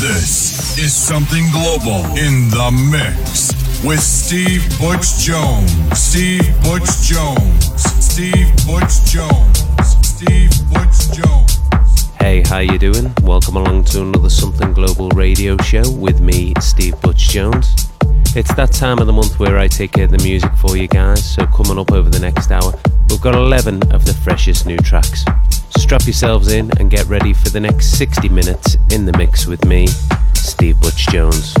This is something global in the mix with Steve Butch Jones. Steve Butch Jones. Steve Butch Jones. Steve Butch Jones. Hey, how you doing? Welcome along to another Something Global radio show with me, Steve Butch Jones. It's that time of the month where I take care of the music for you guys, so coming up over the next hour, we've got 11 of the freshest new tracks. Strap yourselves in and get ready for the next 60 minutes in the mix with me, Steve Butch Jones.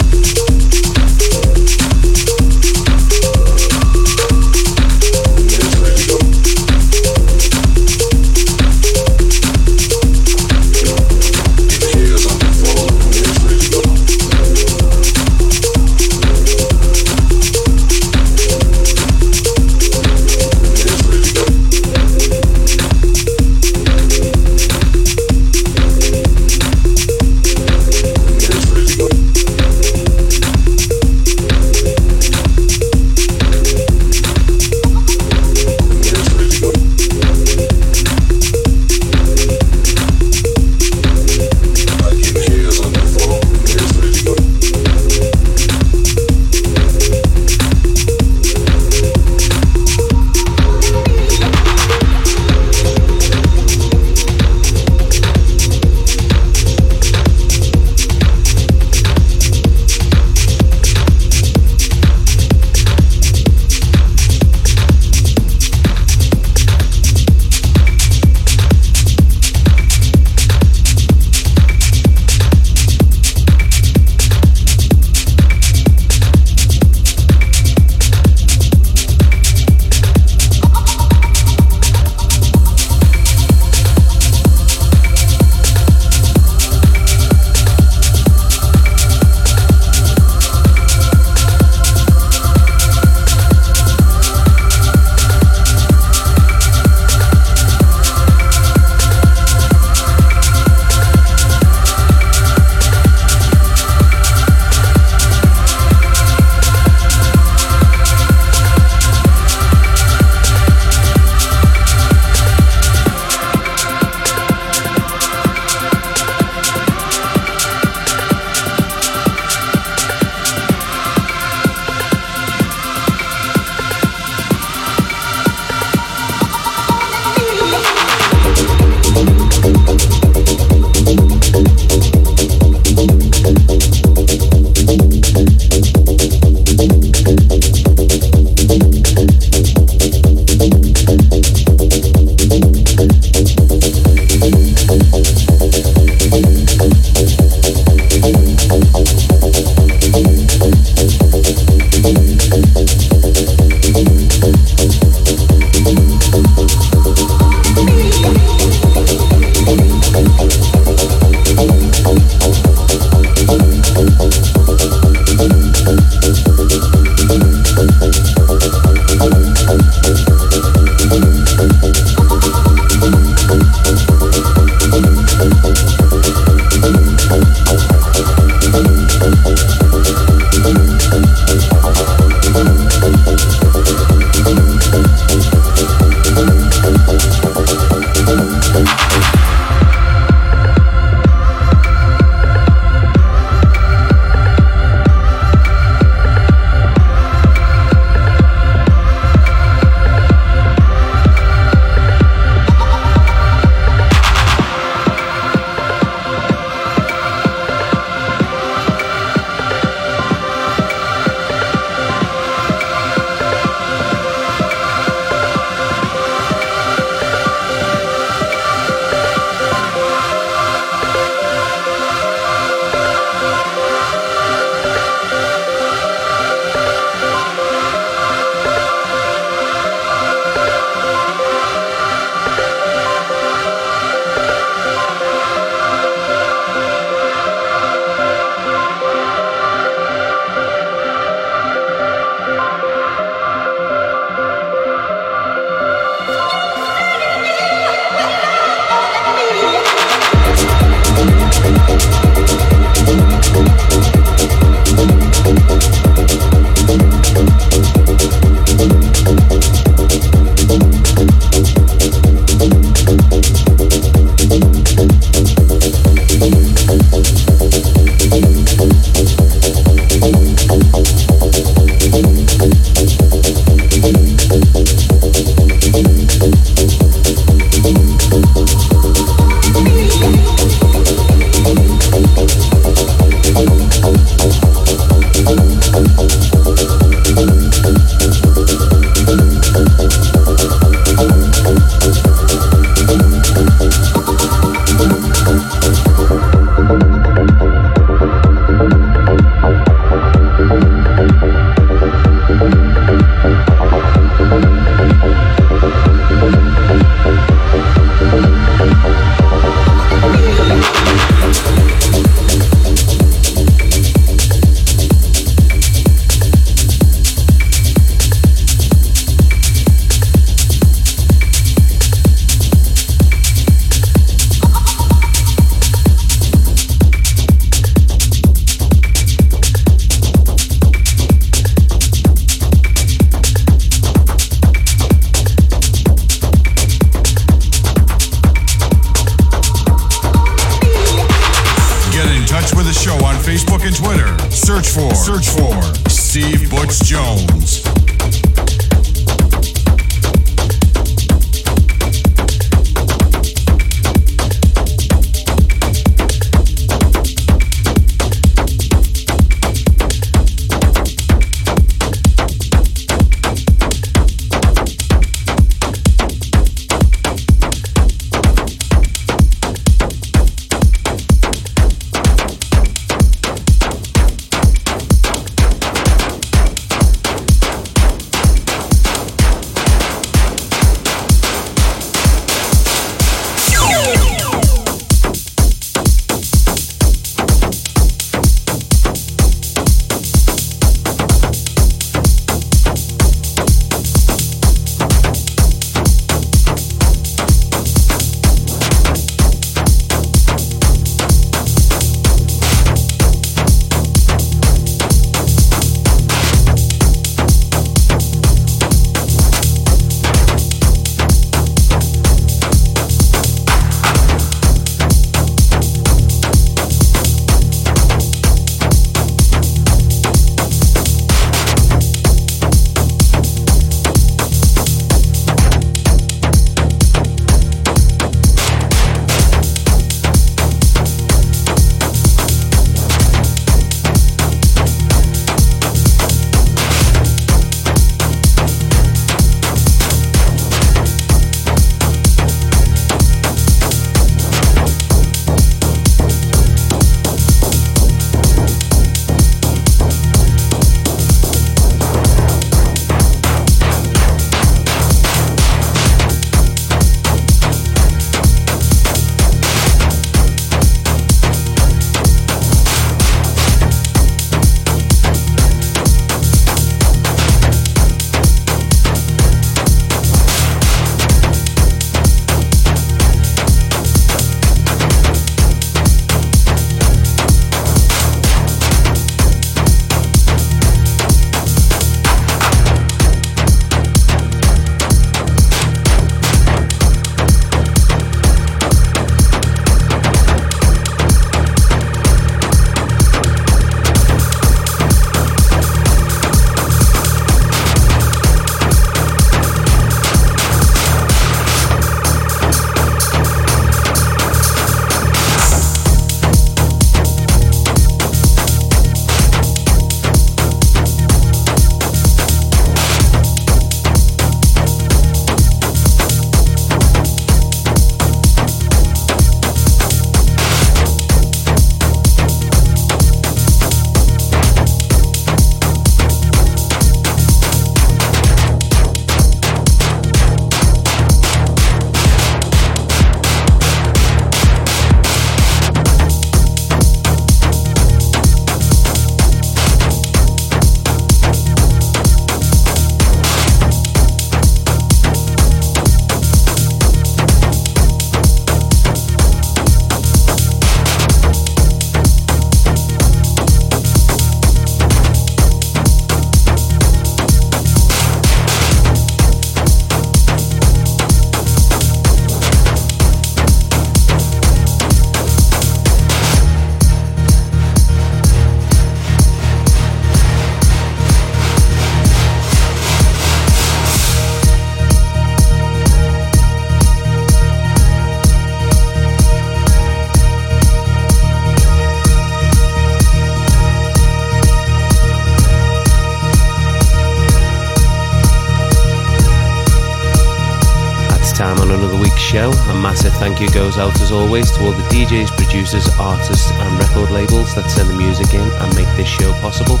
Thank you goes out as always to all the DJs, producers, artists, and record labels that send the music in and make this show possible.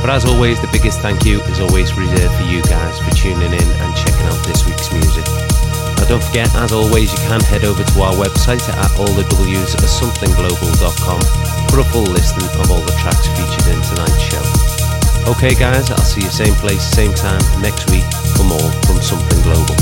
But as always, the biggest thank you is always reserved for you guys for tuning in and checking out this week's music. Now don't forget, as always, you can head over to our website at allthews.somethingglobal.com for a full listing of all the tracks featured in tonight's show. Okay guys, I'll see you same place, same time next week for more from Something Global.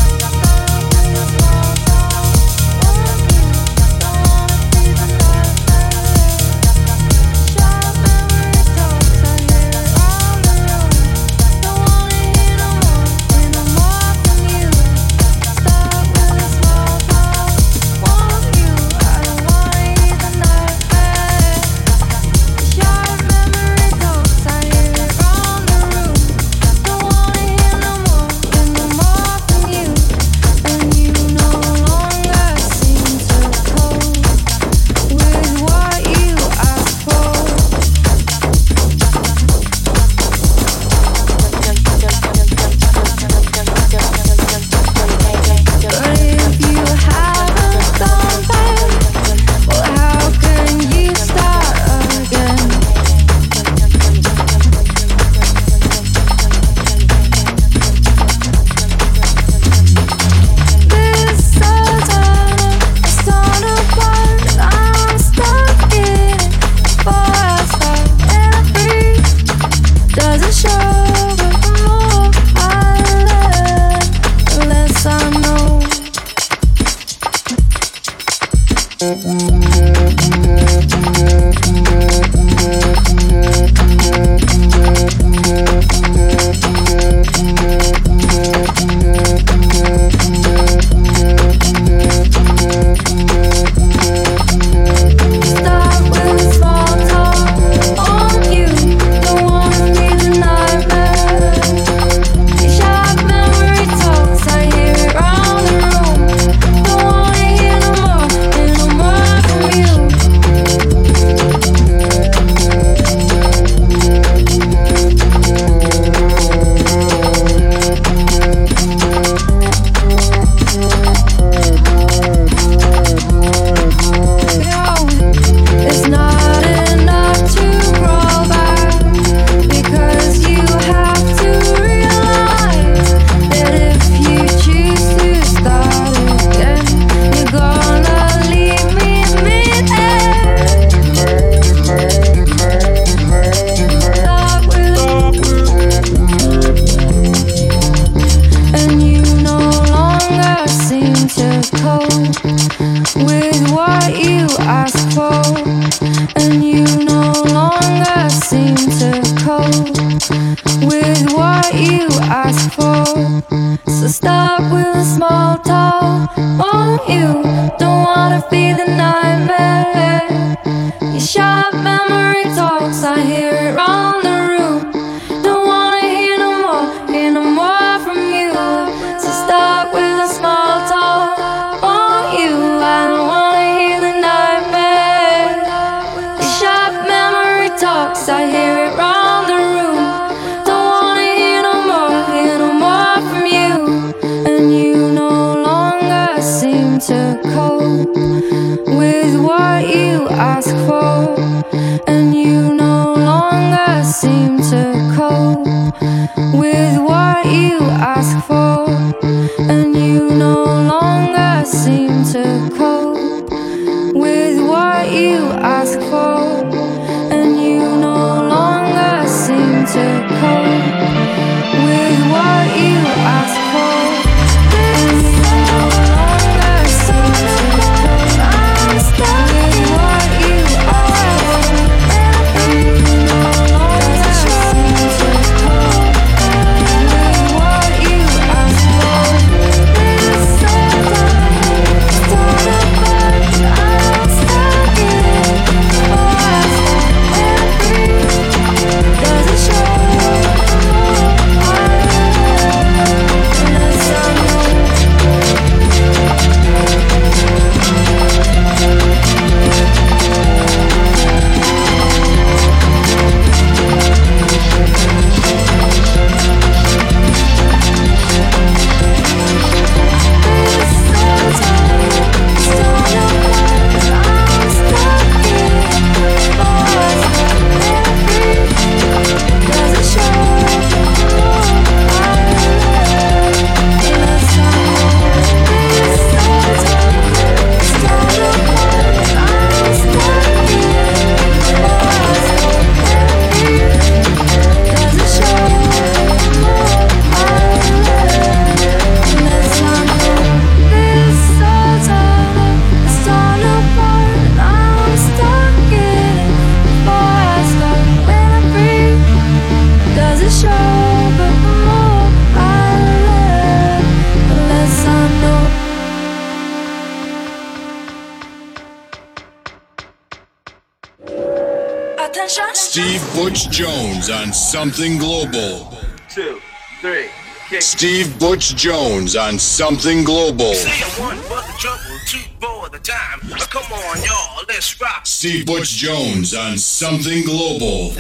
Something Global. Two, three. Kick. Steve Butch Jones on Something Global. One, trouble, two, for the time. Come on, y'all, let's rock. Steve Butch Jones on Something Global.